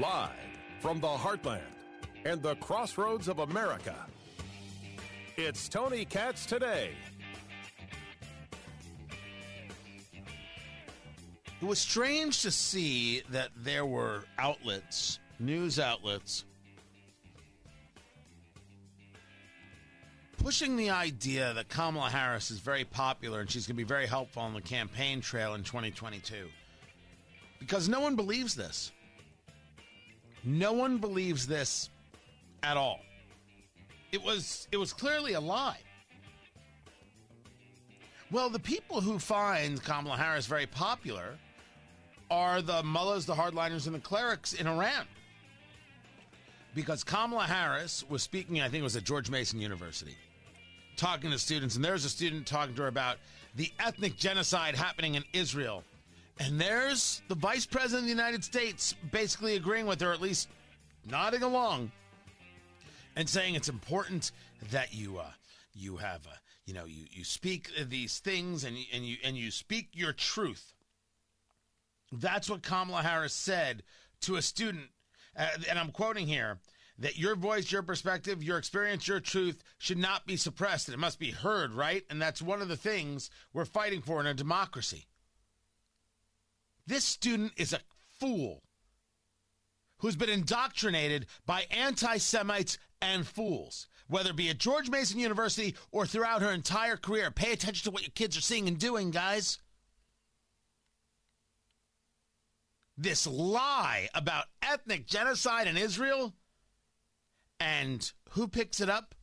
Live from the heartland and the crossroads of America, it's Tony Katz today. It was strange to see that there were outlets, news outlets, pushing the idea that Kamala Harris is very popular and she's going to be very helpful on the campaign trail in 2022. Because no one believes this. No one believes this at all. It was it was clearly a lie. Well, the people who find Kamala Harris very popular are the mullahs, the hardliners, and the clerics in Iran. Because Kamala Harris was speaking, I think it was at George Mason University, talking to students, and there's a student talking to her about the ethnic genocide happening in Israel. And there's the vice president of the United States basically agreeing with her, at least nodding along, and saying it's important that you uh, you have uh, you know you you speak these things and and you and you speak your truth. That's what Kamala Harris said to a student, uh, and I'm quoting here that your voice, your perspective, your experience, your truth should not be suppressed it must be heard, right? And that's one of the things we're fighting for in a democracy. This student is a fool who's been indoctrinated by anti Semites and fools, whether it be at George Mason University or throughout her entire career. Pay attention to what your kids are seeing and doing, guys. This lie about ethnic genocide in Israel, and who picks it up?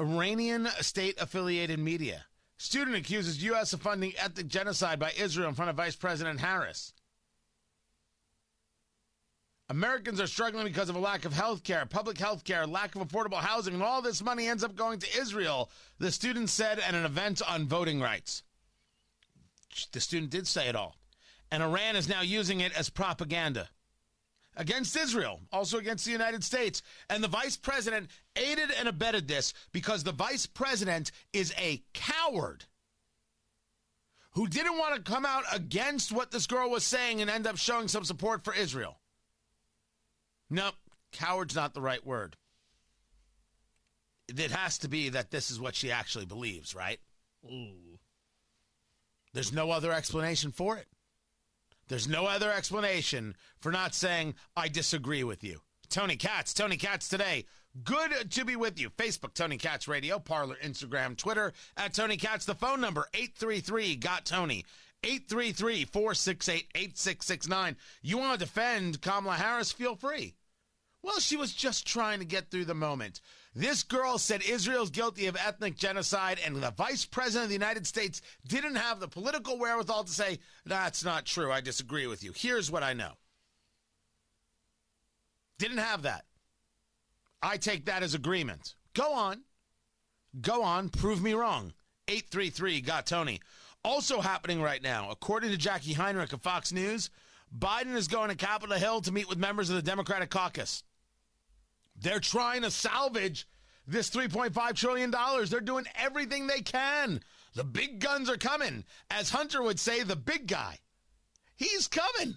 Iranian state affiliated media. Student accuses U.S. of funding ethnic genocide by Israel in front of Vice President Harris. Americans are struggling because of a lack of health care, public health care, lack of affordable housing, and all this money ends up going to Israel, the student said at an event on voting rights. The student did say it all. And Iran is now using it as propaganda against Israel, also against the United States. And the vice president aided and abetted this because the vice president is a coward who didn't want to come out against what this girl was saying and end up showing some support for Israel. Nope, coward's not the right word. It has to be that this is what she actually believes, right? Ooh. There's no other explanation for it. There's no other explanation for not saying, I disagree with you. Tony Katz, Tony Katz today. Good to be with you. Facebook, Tony Katz Radio, Parler, Instagram, Twitter, at Tony Katz. The phone number, 833 Got Tony. 833 468 8669. You want to defend Kamala Harris? Feel free. Well, she was just trying to get through the moment. This girl said Israel's guilty of ethnic genocide, and the vice president of the United States didn't have the political wherewithal to say, That's not true. I disagree with you. Here's what I know. Didn't have that. I take that as agreement. Go on. Go on. Prove me wrong. 833 got Tony. Also happening right now, according to Jacqui Heinrich of Fox News, Biden is going to Capitol Hill to meet with members of the Democratic caucus. They're trying to salvage this $3.5 trillion. They're doing everything they can. The big guns are coming. As Hunter would say, the big guy. He's coming.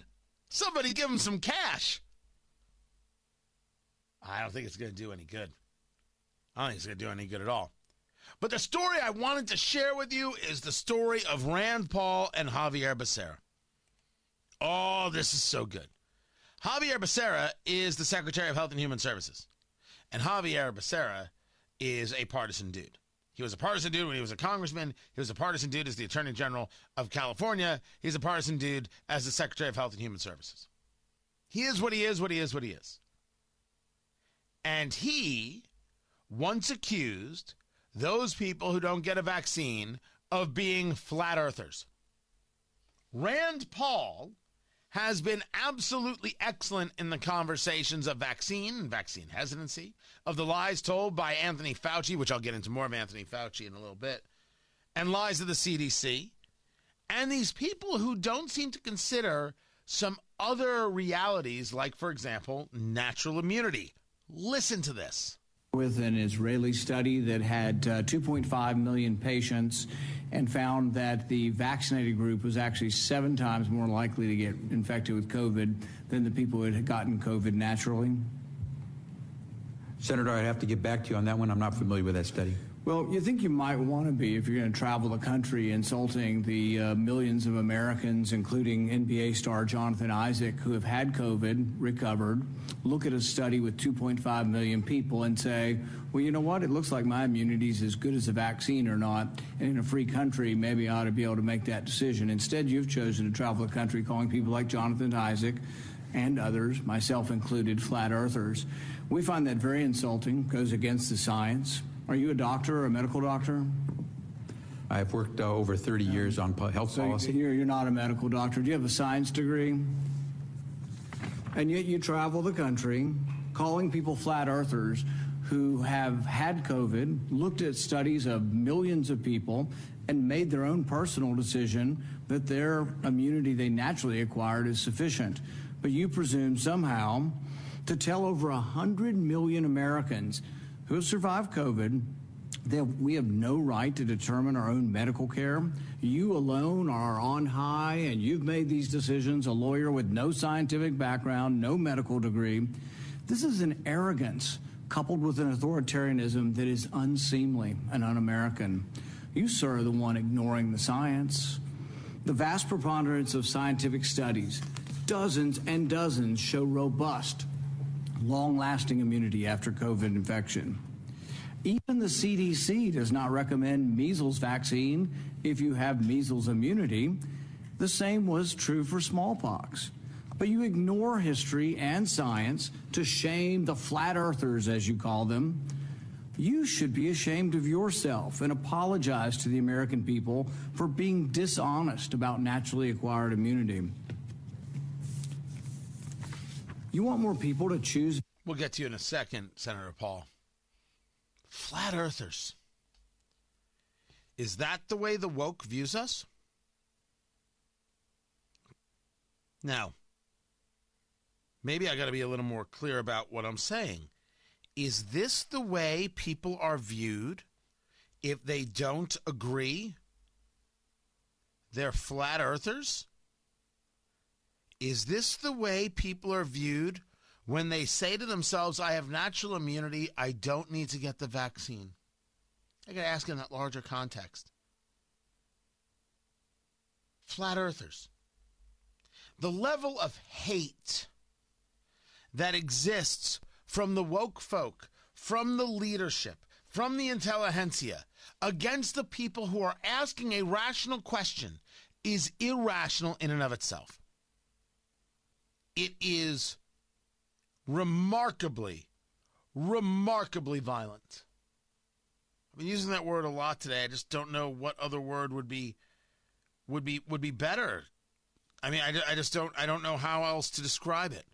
Somebody give him some cash. I don't think it's going to do any good. I don't think it's going to do any good at all. But the story I wanted to share with you is the story of Rand Paul and Xavier Becerra. Oh, this is so good. Xavier Becerra is the Secretary of Health and Human Services. And Xavier Becerra is a partisan dude. He was a partisan dude when he was a congressman. He was a partisan dude as the Attorney General of California. He's a partisan dude as the Secretary of Health and Human Services. He is what he is, what he is, what he is. And he once accused those people who don't get a vaccine of being flat earthers. Rand Paul has been absolutely excellent in the conversations of vaccine vaccine hesitancy, of the lies told by Anthony Fauci, which I'll get into more of Anthony Fauci in a little bit, and lies of the CDC, and these people who don't seem to consider some other realities, like, for example, natural immunity. Listen to this. with an Israeli study that had uh, 2.5 million patients and found that the vaccinated group was actually seven times more likely to get infected with COVID than the people who had gotten COVID naturally? Senator, I'd have to get back to you on that one. I'm not familiar with that study. Well, you think you might want to be if you're going to travel the country insulting the uh, millions of Americans, including NBA star Jonathan Isaac, who have had COVID, recovered, look at a study with 2.5 million people and say, well, you know what? It looks like my immunity is as good as a vaccine or not. And in a free country, maybe I ought to be able to make that decision. Instead, you've chosen to travel the country calling people like Jonathan Isaac and others, myself included, flat earthers. We find that very insulting, goes against the science. Are you a doctor or a medical doctor? I've worked uh, over 30 years on health so policy. You're, you're not a medical doctor. Do you have a science degree? And yet you travel the country calling people flat earthers who have had COVID, looked at studies of millions of people, and made their own personal decision that their immunity they naturally acquired is sufficient. But you presume somehow to tell over 100 million Americans who have survived COVID that we have no right to determine our own medical care. You alone are on high, and you've made these decisions, a lawyer with no scientific background, no medical degree. This is an arrogance coupled with an authoritarianism that is unseemly and un American. You, sir, are the one ignoring the science. The vast preponderance of scientific studies, dozens and dozens, show robust long lasting immunity after COVID infection. Even the CDC does not recommend measles vaccine if you have measles immunity. The same was true for smallpox. But you ignore history and science to shame the flat earthers, as you call them. You should be ashamed of yourself and apologize to the American people for being dishonest about naturally acquired immunity. You want more people to choose. We'll get to you in a second, Senator Paul. Flat earthers. Is that the way the woke views us? Now, maybe I got to be a little more clear about what I'm saying. Is this the way people are viewed if they don't agree? They're flat earthers? Is this the way people are viewed when they say to themselves, I have natural immunity, I don't need to get the vaccine? I got to ask in that larger context. Flat earthers. The level of hate that exists from the woke folk, from the leadership, from the intelligentsia against the people who are asking a rational question is irrational in and of itself it is remarkably, remarkably violent. I've been using that word a lot today. I just don't know what other word would be would be would be better. I mean, I, I just don't I don't know how else to describe it.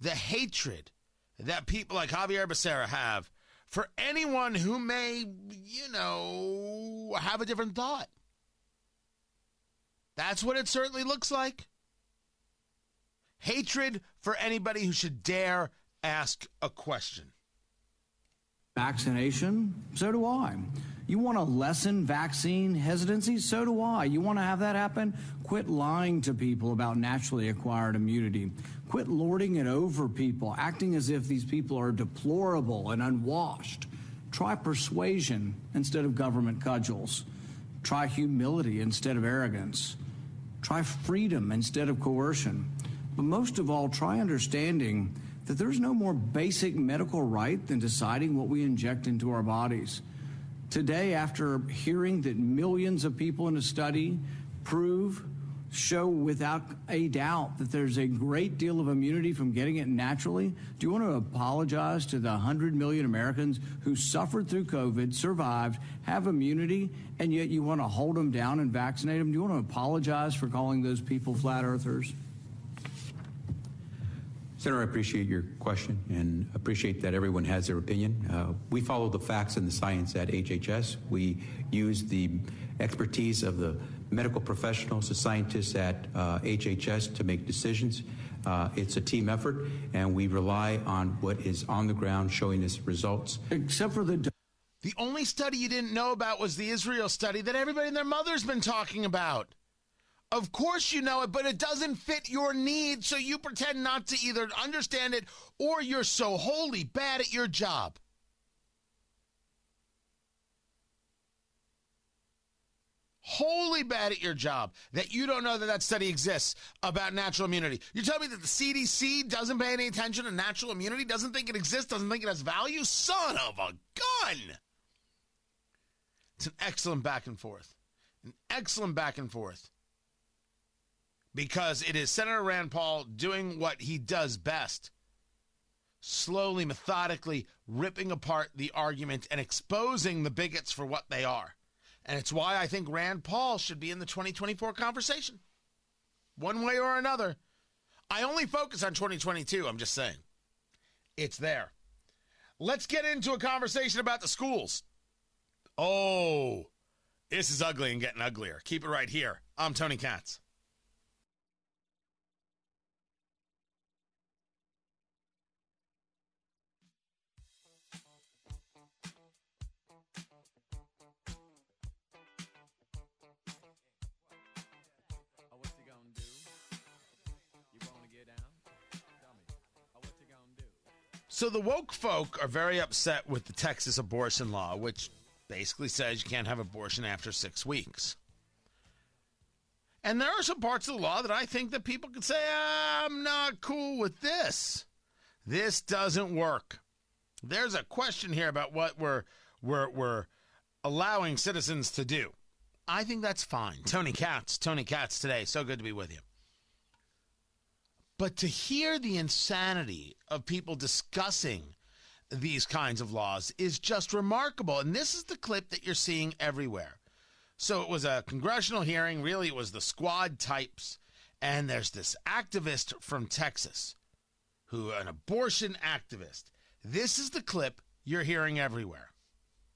The hatred that people like Xavier Becerra have for anyone who may, you know, have a different thought. That's what it certainly looks like hatred for anybody who should dare ask a question. Vaccination? So do I. You want to lessen vaccine hesitancy? So do I. You want to have that happen? Quit lying to people about naturally acquired immunity. Quit lording it over people, acting as if these people are deplorable and unwashed. Try persuasion instead of government cudgels. Try humility instead of arrogance. Try freedom instead of coercion. But most of all, try understanding that there's no more basic medical right than deciding what we inject into our bodies. Today, after hearing that millions of people in a study prove, show without a doubt that there's a great deal of immunity from getting it naturally, do you want to apologize to the 100 million Americans who suffered through COVID, survived, have immunity, and yet you want to hold them down and vaccinate them? Do you want to apologize for calling those people flat earthers? Senator, I appreciate your question and appreciate that everyone has their opinion. Uh, we follow the facts and the science at HHS. We use the expertise of the medical professionals, the scientists at uh, HHS to make decisions. Uh, it's a team effort, and we rely on what is on the ground showing us results. Except for the The only study you didn't know about was the Israel study that everybody and their mother's been talking about. Of course you know it, but it doesn't fit your needs, so you pretend not to either understand it or you're so wholly bad at your job. Wholly bad at your job that you don't know that that study exists about natural immunity. You tell me that the CDC doesn't pay any attention to natural immunity, doesn't think it exists, doesn't think it has value? Son of a gun! It's an excellent back and forth. An excellent back and forth. Because it is Senator Rand Paul doing what he does best slowly, methodically ripping apart the argument and exposing the bigots for what they are. And it's why I think Rand Paul should be in the 2024 conversation. One way or another. I only focus on 2022, I'm just saying. It's there. Let's get into a conversation about the schools. Oh, this is ugly and getting uglier. Keep it right here. I'm Tony Katz. So the woke folk are very upset with the Texas abortion law, which basically says you can't have abortion after six weeks. And there are some parts of the law that I think that people could say, I'm not cool with this. This doesn't work. There's a question here about what we're we're we're allowing citizens to do. I think that's fine. Tony Katz, Tony Katz today. So good to be with you. But to hear the insanity of people discussing these kinds of laws is just remarkable. And this is the clip that you're seeing everywhere. So it was a congressional hearing. Really, it was the squad types. And there's this activist from Texas who, an abortion activist. This is the clip you're hearing everywhere.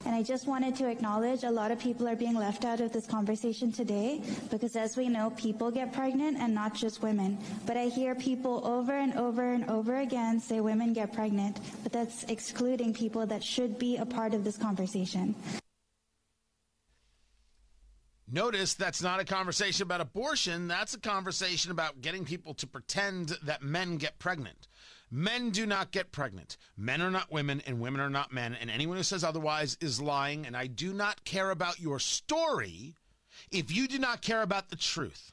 And I just wanted to acknowledge a lot of people are being left out of this conversation today because, as we know, people get pregnant and not just women. But I hear people over and over and over again say women get pregnant, but that's excluding people that should be a part of this conversation. Notice that's not a conversation about abortion. That's a conversation about getting people to pretend that men get pregnant. Men do not get pregnant. Men are not women, and women are not men. And anyone who says otherwise is lying. And I do not care about your story if you do not care about the truth.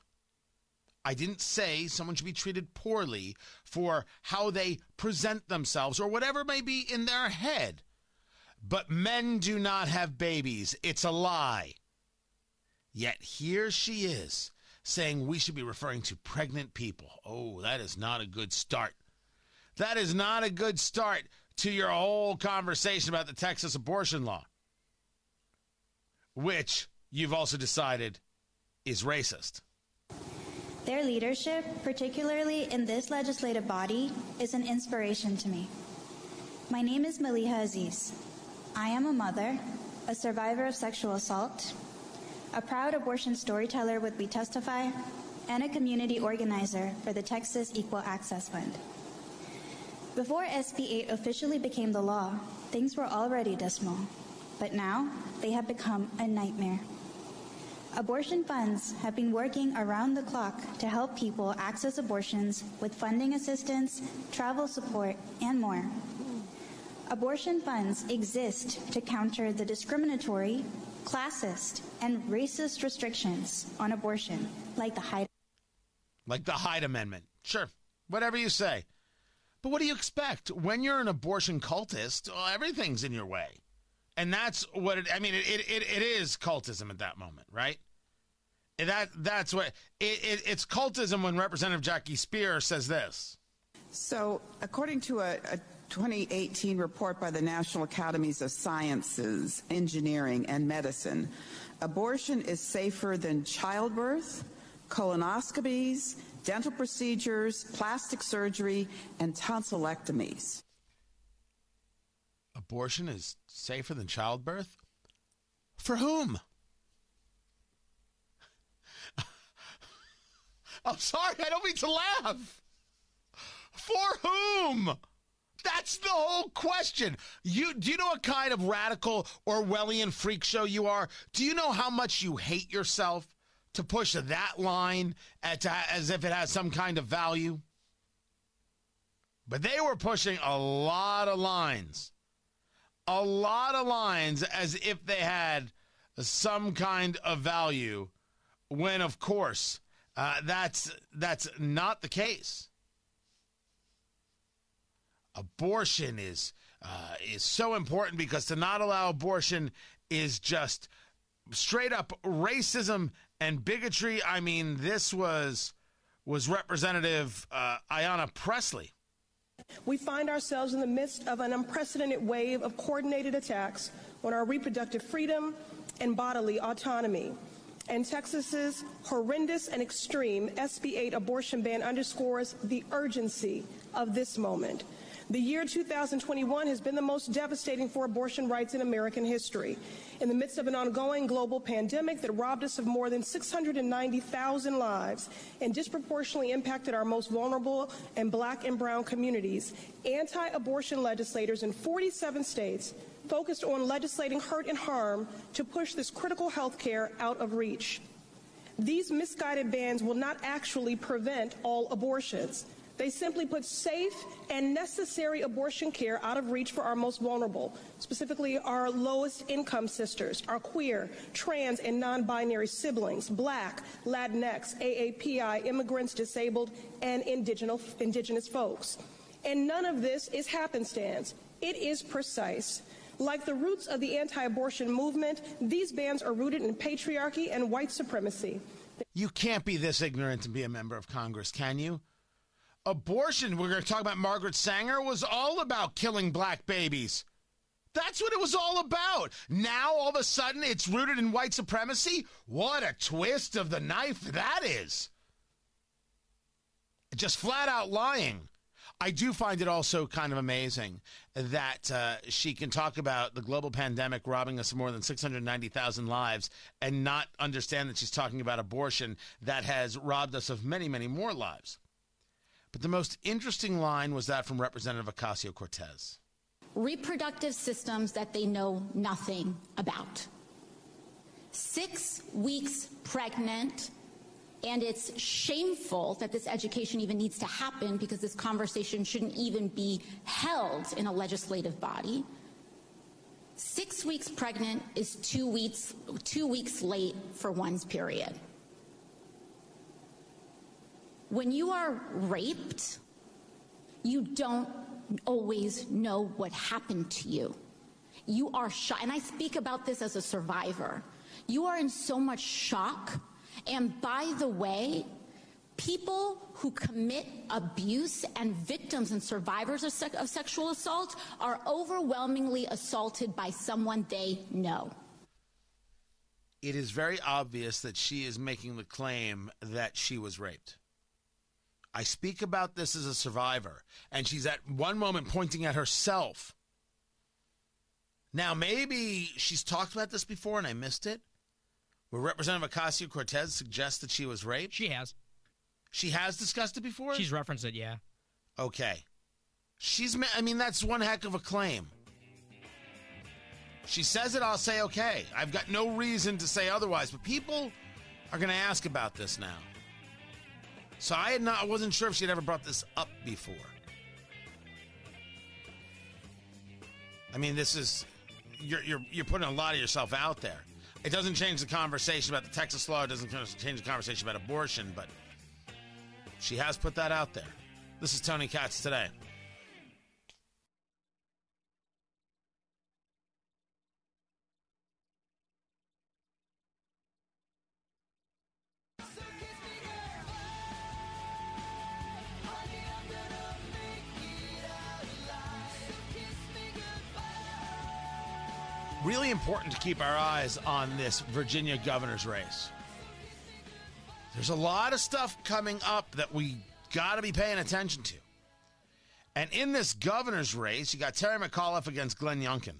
I didn't say someone should be treated poorly for how they present themselves or whatever may be in their head. But men do not have babies. It's a lie. Yet here she is saying we should be referring to pregnant people. Oh, that is not a good start. That is not a good start to your whole conversation about the Texas abortion law, which you've also decided is racist. Their leadership, particularly in this legislative body, is an inspiration to me. My name is Maliha Aziz. I am a mother, a survivor of sexual assault, a proud abortion storyteller with We Testify, and a community organizer for the Texas Equal Access Fund. Before SB 8 officially became the law, things were already dismal, but now they have become a nightmare. Abortion funds have been working around the clock to help people access abortions with funding assistance, travel support, and more. Abortion funds exist to counter the discriminatory, classist, and racist restrictions on abortion, like the Hyde. Like the Hyde Amendment. Sure, whatever you say. But what do you expect? When you're an abortion cultist, well, everything's in your way. And that's what it, I mean, it, it, it, is cultism at that moment, right? That That's what it, it, it's cultism when Representative Jackie Speier says this. So, according to a, a 2018 report by the National Academies of Sciences, Engineering, and Medicine, abortion is safer than childbirth, colonoscopies, dental procedures, plastic surgery, and tonsillectomies. Abortion is safer than childbirth? For whom? I'm sorry, I don't mean to laugh. For whom? That's the whole question. You do you know what kind of radical Orwellian freak show you are? Do you know how much you hate yourself to push that line at, as if it has some kind of value? But they were pushing a lot of lines. A lot of lines as if they had some kind of value when of course uh, that's that's not the case abortion is uh, is so important because to not allow abortion is just straight up racism and bigotry. I mean, this was was Representative uh, Ayanna Pressley. We find ourselves in the midst of an unprecedented wave of coordinated attacks on our reproductive freedom and bodily autonomy. And Texas's horrendous and extreme SB 8 abortion ban underscores the urgency of this moment. The year 2021 has been the most devastating for abortion rights in American history. In the midst of an ongoing global pandemic that robbed us of more than 690,000 lives and disproportionately impacted our most vulnerable and black and brown communities, anti abortion legislators in 47 states focused on legislating hurt and harm to push this critical health care out of reach. These misguided bans will not actually prevent all abortions. They simply put safe and necessary abortion care out of reach for our most vulnerable, specifically our lowest income sisters, our queer, trans, and non binary siblings, black, Latinx, AAPI, immigrants, disabled, and indigenous, folks. And none of this is happenstance, it is precise. Like the roots of the anti abortion movement, these bans are rooted in patriarchy and white supremacy. You can't be this ignorant and be a member of Congress, can you? Abortion, we're going to talk about Margaret Sanger, was all about killing black babies. That's what it was all about. Now, all of a sudden, it's rooted in white supremacy? What a twist of the knife that is. Just flat out lying. I do find it also kind of amazing that uh, she can talk about the global pandemic robbing us more than 690,000 lives and not understand that she's talking about abortion that has robbed us of many, many more lives. But the most interesting line was that from Representative Ocasio Cortez. Reproductive systems that they know nothing about. Six weeks pregnant, and it's shameful that this education even needs to happen because this conversation shouldn't even be held in a legislative body. Six weeks pregnant is two weeks, two weeks late for one's period. When you are raped, you don't always know what happened to you. You are shocked, and I speak about this as a survivor. You are in so much shock. And by the way, people who commit abuse and victims and survivors of, se- of, sexual assault are overwhelmingly assaulted by someone they know. It is very obvious that she is making the claim that she was raped. I speak about this as a survivor. And she's at one moment pointing at herself. Now, maybe she's talked about this before and I missed it. Where Representative Ocasio Cortez suggests that she was raped? She has. She has discussed it before? She's referenced it, yeah. Okay. She's, I mean, that's one heck of a claim. She says it, I'll say okay. I've got no reason to say otherwise, but people are going to ask about this now. So I had not I wasn't sure if she'd ever brought this up before. I mean, this is you're you're you're putting a lot of yourself out there. It doesn't change the conversation about the Texas law. It doesn't change the conversation about abortion, but she has put that out there. This is Tony Katz today. Important to keep our eyes on this Virginia governor's race. There's a lot of stuff coming up that we got to be paying attention to. And in this governor's race, you got Terry McAuliffe against Glenn Youngkin.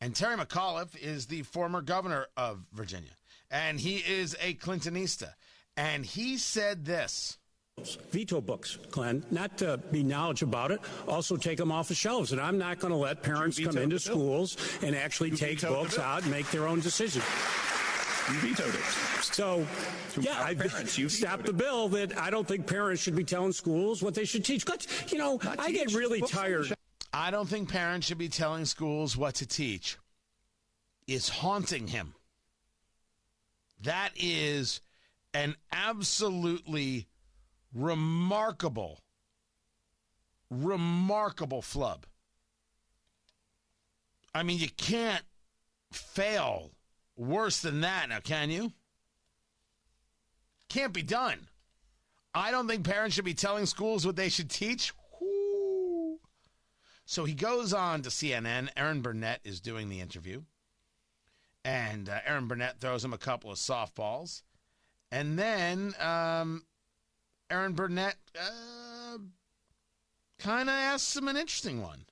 And Terry McAuliffe is the former governor of Virginia, and he is a Clintonista. And he said this veto books, Glenn, not to be knowledge about it, also take them off the shelves. And I'm not going to let parents come into schools and actually You take books out and make their own decisions. You vetoed it. So, yeah, I parents, you stopped the bill that I don't think parents should be telling schools what they should teach. But, you know, I get really books tired. I don't think parents should be telling schools what to teach. It's haunting him. That is an absolutely remarkable, remarkable flub. I mean, you can't fail worse than that now, can you? Can't be done. I don't think parents should be telling schools what they should teach. So he goes on to CNN. Erin Burnett is doing the interview. And uh, Erin Burnett throws him a couple of softballs. And then um, Erin Burnett uh, kind of asks him an interesting one.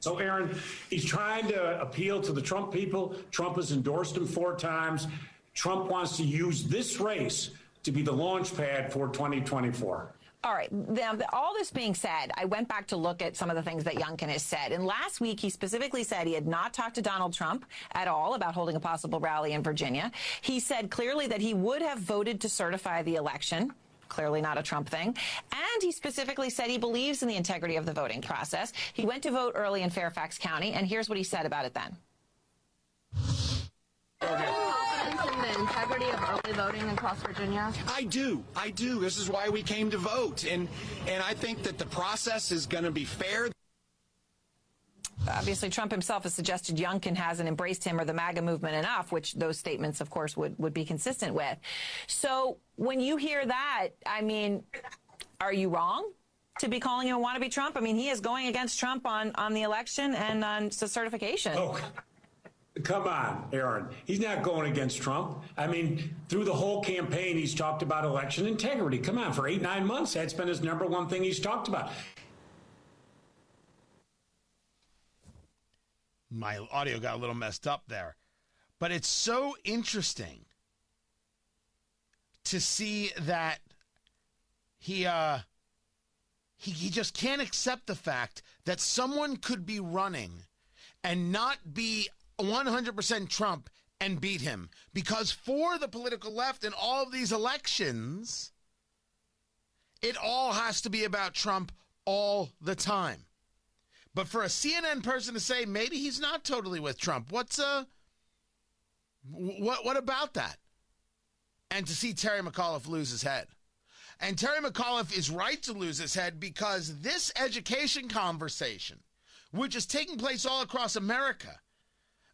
So, Erin, he's trying to appeal to the Trump people. Trump has endorsed him four times. Trump wants to use this race to be the launch pad for 2024. All right. Now, all this being said, I went back to look at some of the things that Youngkin has said. And last week, he specifically said he had not talked to Donald Trump at all about holding a possible rally in Virginia. He said clearly that he would have voted to certify the election. Clearly not a Trump thing. And he specifically said he believes in the integrity of the voting process. He went to vote early in Fairfax County, and here's what he said about it then. integrity of early voting across Virginia? I do. I do. This is why we came to vote. And and I think that the process is going to be fair. Obviously, Trump himself has suggested Youngkin hasn't embraced him or the MAGA movement enough, which those statements, of course, would, would be consistent with. So when you hear that, I mean, are you wrong to be calling him a wannabe Trump? I mean, he is going against Trump on, on the election and on certification. Oh, come on, Erin. He's not going against Trump. I mean, through the whole campaign, he's talked about election integrity. Come on, for eight, nine months, that's been his number one thing he's talked about. My audio got a little messed up there. But it's so interesting to see that he uh he, he just can't accept the fact that someone could be running and not be 100% Trump and beat him because for the political left in all of these elections it all has to be about Trump all the time. But for a CNN person to say maybe he's not totally with Trump, what's uh what what about that? And to see Terry McAuliffe lose his head. And Terry McAuliffe is right to lose his head because this education conversation, which is taking place all across America,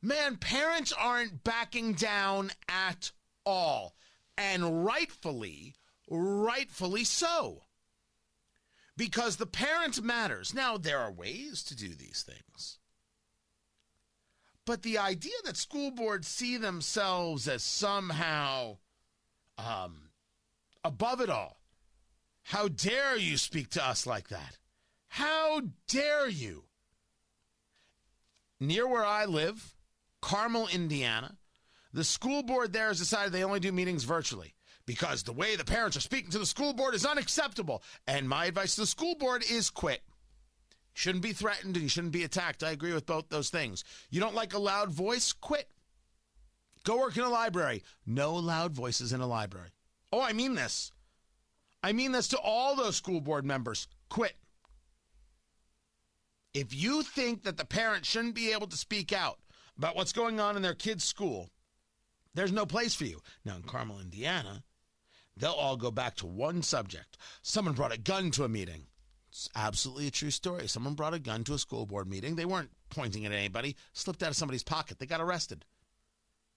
man, parents aren't backing down at all. And rightfully, rightfully so because the parent matters. Now, there are ways to do these things. But the idea that school boards see themselves as somehow um, above it all, how dare you speak to us like that? How dare you? Near where I live, Carmel, Indiana, the school board there has decided they only do meetings virtually because the way the parents are speaking to the school board is unacceptable. And my advice to the school board is quit. Shouldn't be threatened and you shouldn't be attacked. I agree with both those things. You don't like a loud voice? Quit. Go work in a library. No loud voices in a library. Oh, I mean this. I mean this to all those school board members. Quit. If you think that the parents shouldn't be able to speak out about what's going on in their kid's school, there's no place for you. Now, in Carmel, Indiana, they'll all go back to one subject. Someone brought a gun to a meeting. It's absolutely a true story. Someone brought a gun to a school board meeting. They weren't pointing at anybody, slipped out of somebody's pocket. They got arrested.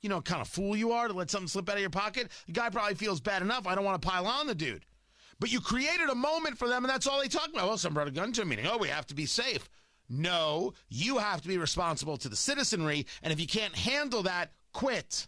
You know what kind of fool you are to let something slip out of your pocket? The guy probably feels bad enough. I don't want to pile on the dude. But you created a moment for them, and that's all they talk about. Well, someone brought a gun to a meeting. Oh, we have to be safe. No, you have to be responsible to the citizenry, and if you can't handle that, quit.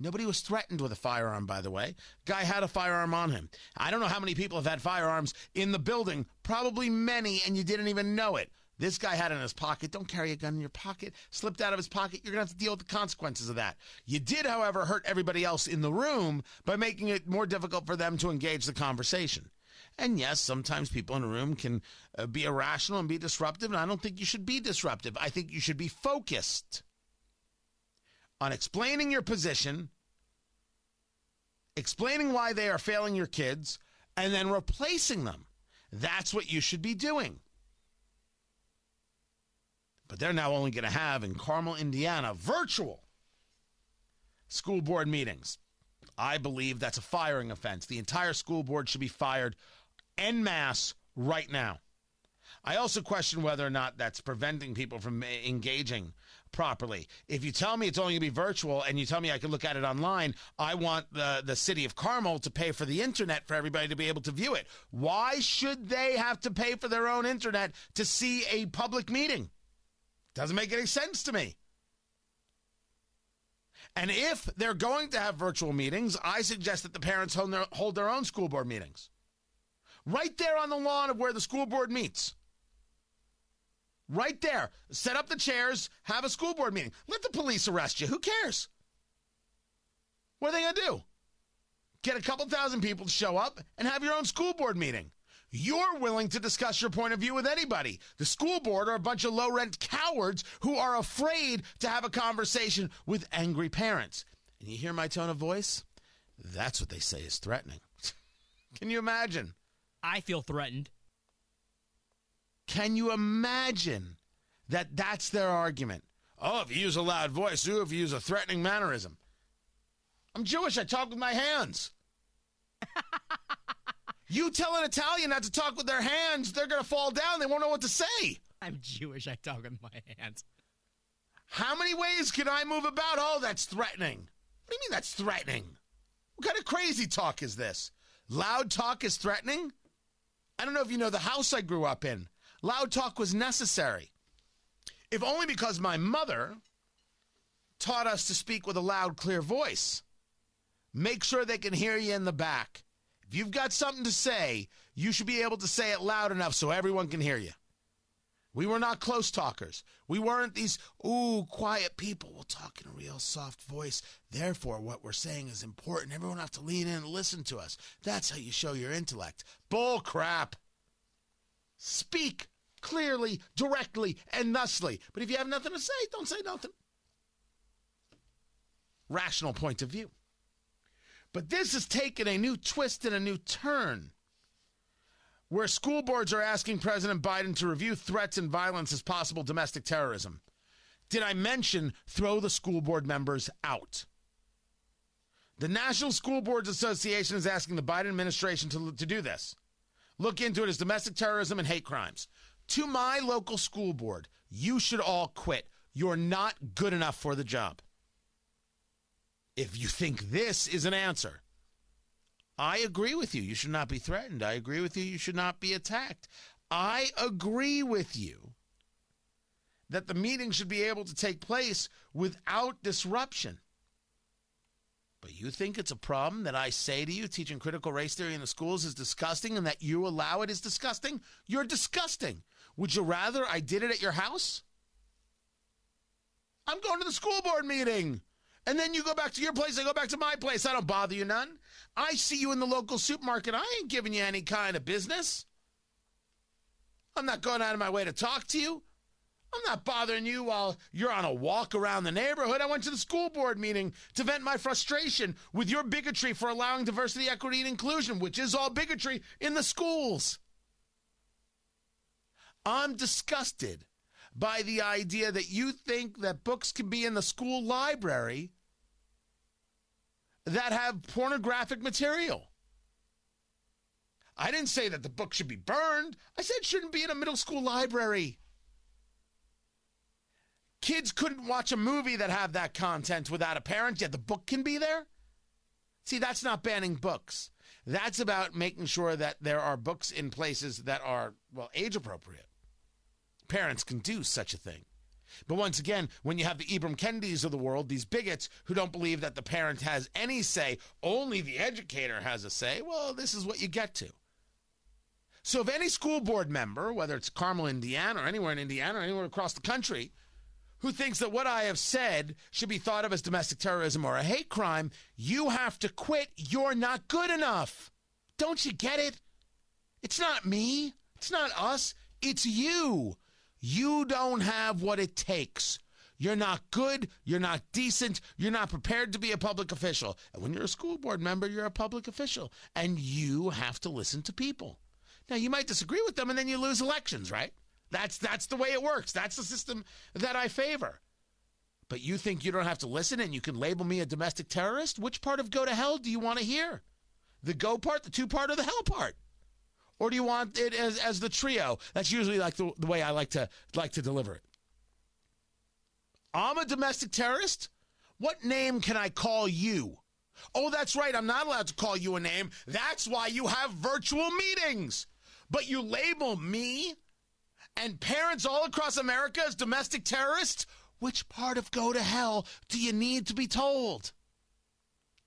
Nobody was threatened with a firearm, by the way. Guy had a firearm on him. I don't know how many people have had firearms in the building, probably many, and you didn't even know it. This guy had it in his pocket. Don't carry a gun in your pocket. Slipped out of his pocket. You're going to have to deal with the consequences of that. You did, however, hurt everybody else in the room by making it more difficult for them to engage the conversation. And yes, sometimes people in a room can uh, be irrational and be disruptive, and I don't think you should be disruptive. I think you should be focused on explaining your position, explaining why they are failing your kids, and then replacing them. That's what you should be doing. But they're now only going to have in Carmel, Indiana, virtual school board meetings. I believe that's a firing offense. The entire school board should be fired en masse right now. I also question whether or not that's preventing people from engaging properly. If you tell me it's only going to be virtual and you tell me I can look at it online, I want the, the city of Carmel to pay for the internet for everybody to be able to view it. Why should they have to pay for their own internet to see a public meeting? Doesn't make any sense to me. And if they're going to have virtual meetings, I suggest that the parents hold their, hold their own school board meetings. Right there on the lawn of where the school board meets. Right there. Set up the chairs, have a school board meeting. Let the police arrest you. Who cares? What are they going to do? Get a couple thousand people to show up and have your own school board meeting. You're willing to discuss your point of view with anybody. The school board are a bunch of low rent cowards who are afraid to have a conversation with angry parents. And you hear my tone of voice? That's what they say is threatening. Can you imagine? I feel threatened. Can you imagine that that's their argument? Oh, if you use a loud voice, ooh, if you use a threatening mannerism. I'm Jewish. I talk with my hands. you tell an Italian not to talk with their hands, they're going to fall down. They won't know what to say. I'm Jewish. I talk with my hands. How many ways can I move about? Oh, that's threatening. What do you mean that's threatening? What kind of crazy talk is this? Loud talk is threatening? I don't know if you know the house I grew up in. Loud talk was necessary. If only because my mother taught us to speak with a loud, clear voice. Make sure they can hear you in the back. If you've got something to say, you should be able to say it loud enough so everyone can hear you. We were not close talkers. We weren't these, ooh, quiet people. We'll talk in a real soft voice. Therefore, what we're saying is important. Everyone have to lean in and listen to us. That's how you show your intellect. Bull crap. Speak clearly, directly, and thusly. But if you have nothing to say, don't say nothing. Rational point of view. But this has taken a new twist and a new turn where school boards are asking President Biden to review threats and violence as possible domestic terrorism. Did I mention throw the school board members out? The National School Boards Association is asking the Biden administration to, to do this. Look into it as domestic terrorism and hate crimes. To my local school board, you should all quit. You're not good enough for the job. If you think this is an answer, I agree with you. You should not be threatened. I agree with you. You should not be attacked. I agree with you that the meeting should be able to take place without disruption. But you think it's a problem that I say to you teaching critical race theory in the schools is disgusting and that you allow it is disgusting? You're disgusting. Would you rather I did it at your house? I'm going to the school board meeting. And then you go back to your place, I go back to my place. I don't bother you none. I see you in the local supermarket. I ain't giving you any kind of business. I'm not going out of my way to talk to you. I'm not bothering you while you're on a walk around the neighborhood. I went to the school board meeting to vent my frustration with your bigotry for allowing diversity, equity, and inclusion, which is all bigotry in the schools. I'm disgusted by the idea that you think that books can be in the school library that have pornographic material. I didn't say that the book should be burned. I said it shouldn't be in a middle school library. Kids couldn't watch a movie that have that content without a parent, yet the book can be there. See, that's not banning books. That's about making sure that there are books in places that are, well, age appropriate. Parents can do such a thing. But once again, when you have the Ibram Kendis of the world, these bigots who don't believe that the parent has any say, only the educator has a say, well, this is what you get to. So if any school board member, whether it's Carmel, Indiana, or anywhere in Indiana, or anywhere across the country, who thinks that what I have said should be thought of as domestic terrorism or a hate crime, you have to quit. You're not good enough. Don't you get it? It's not me. It's not us. It's you. You don't have what it takes. You're not good. You're not decent. You're not prepared to be a public official. And when you're a school board member, you're a public official. And you have to listen to people. Now, you might disagree with them and then you lose elections, right? That's, that's the way it works. That's the system that I favor. But you think you don't have to listen and you can label me a domestic terrorist? Which part of go to hell do you want to hear? The go part, the two part, or the hell part? Or do you want it as, as the trio? That's usually like the, the way I like to like to deliver it. I'm a domestic terrorist? What name can I call you? Oh, that's right. I'm not allowed to call you a name. That's why you have virtual meetings. But you label me and parents all across America as domestic terrorists? Which part of go to hell do you need to be told?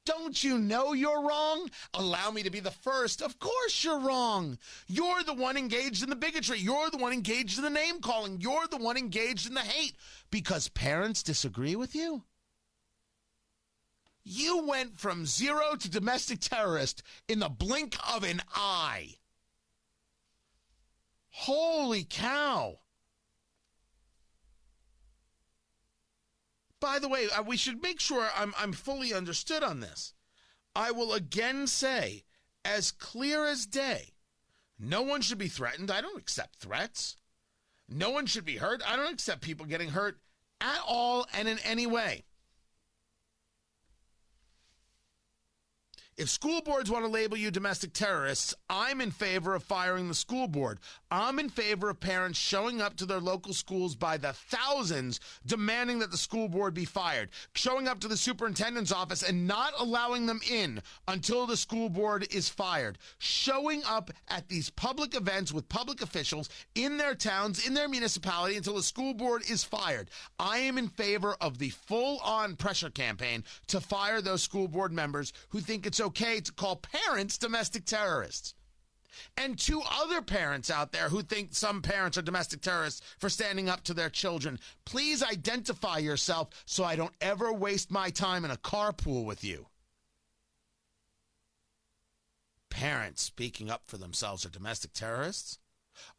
Don't you know you're wrong? Allow me to be the first. Of course you're wrong. You're the one engaged in the bigotry. You're the one engaged in the name calling. You're the one engaged in the hate because parents disagree with you. You went from zero to domestic terrorist in the blink of an eye. Holy cow. By the way, uh, we should make sure I'm, I'm fully understood on this. I will again say, as clear as day, no one should be threatened. I don't accept threats. No one should be hurt. I don't accept people getting hurt at all and in any way. If school boards want to label you domestic terrorists, I'm in favor of firing the school board. I'm in favor of parents showing up to their local schools by the thousands demanding that the school board be fired, showing up to the superintendent's office and not allowing them in until the school board is fired, showing up at these public events with public officials in their towns, in their municipality until the school board is fired. I am in favor of the full on pressure campaign to fire those school board members who think it's okay to call parents domestic terrorists. And two other parents out there who think some parents are domestic terrorists for standing up to their children, please identify yourself so I don't ever waste my time in a carpool with you. Parents speaking up for themselves are domestic terrorists?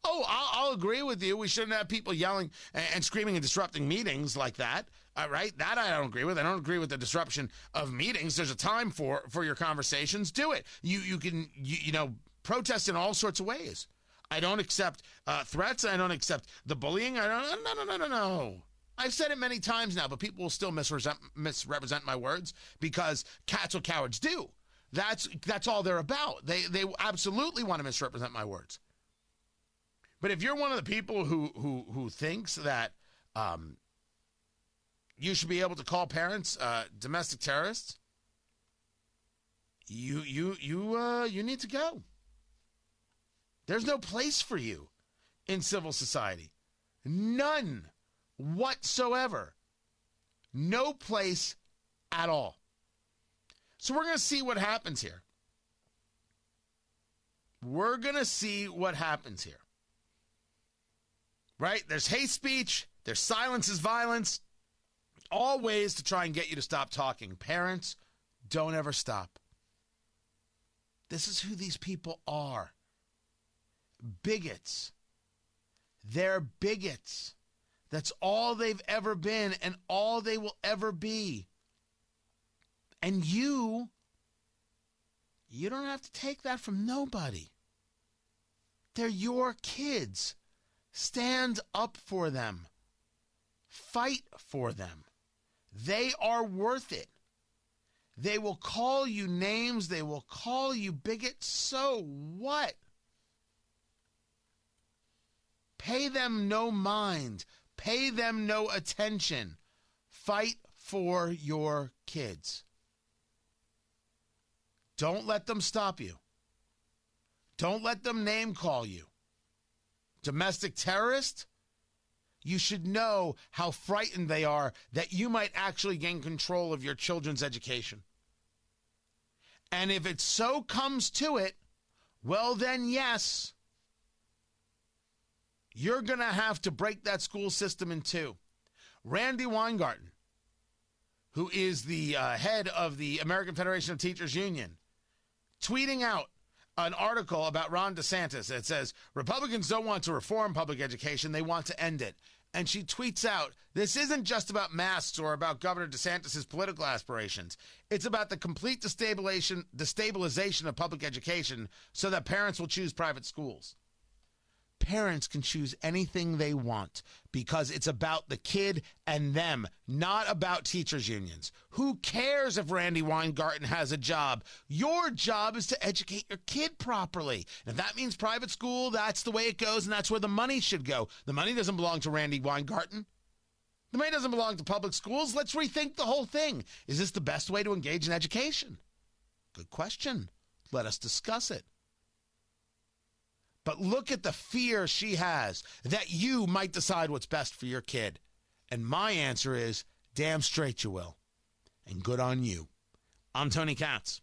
Oh, I'll, I'll, agree with you. We shouldn't have people yelling and, and screaming and disrupting meetings like that. All right, that I don't agree with. I don't agree with the disruption of meetings. There's a time for for your conversations. Do it. You you can you, you know protest in all sorts of ways. I don't accept uh, threats. I don't accept the bullying. I don't. No, no, no, no, no. I've said it many times now, but people will still misrepresent, misrepresent my words because cats what cowards do. That's that's all they're about. They they absolutely want to misrepresent my words. But if you're one of the people who who who thinks that um, you should be able to call parents uh, domestic terrorists, you you you uh, you need to go. There's no place for you in civil society. None whatsoever. No place at all. So we're going to see what happens here. We're going to see what happens here. Right? There's hate speech, there's silence is violence, all ways to try and get you to stop talking. Parents, don't ever stop. This is who these people are bigots. They're bigots. That's all they've ever been and all they will ever be. And you, you don't have to take that from nobody. They're your kids. Stand up for them. Fight for them. They are worth it. They will call you names. They will call you bigots. So what? Pay them no mind. Pay them no attention. Fight for your kids. Don't let them stop you. Don't let them name call you. Domestic terrorist? You should know how frightened they are that you might actually gain control of your children's education. And if it so comes to it, well, then, yes, You're going to have to break that school system in two. Randi Weingarten, who is the uh, head of the American Federation of Teachers Union, tweeting out an article about Ron DeSantis that says Republicans don't want to reform public education, they want to end it. And she tweets out, This isn't just about masks or about Governor DeSantis' political aspirations. It's about the complete destabilization, destabilization of public education so that parents will choose private schools parents can choose anything they want because it's about the kid and them, not about teachers' unions. Who cares if Randi Weingarten has a job? Your job is to educate your kid properly. And if that means private school, that's the way it goes, and that's where the money should go. The money doesn't belong to Randi Weingarten. The money doesn't belong to public schools. Let's rethink the whole thing. Is this the best way to engage in education? Good question. Let us discuss it. But look at the fear she has that you might decide what's best for your kid. And my answer is damn straight you will. And good on you. I'm Tony Katz.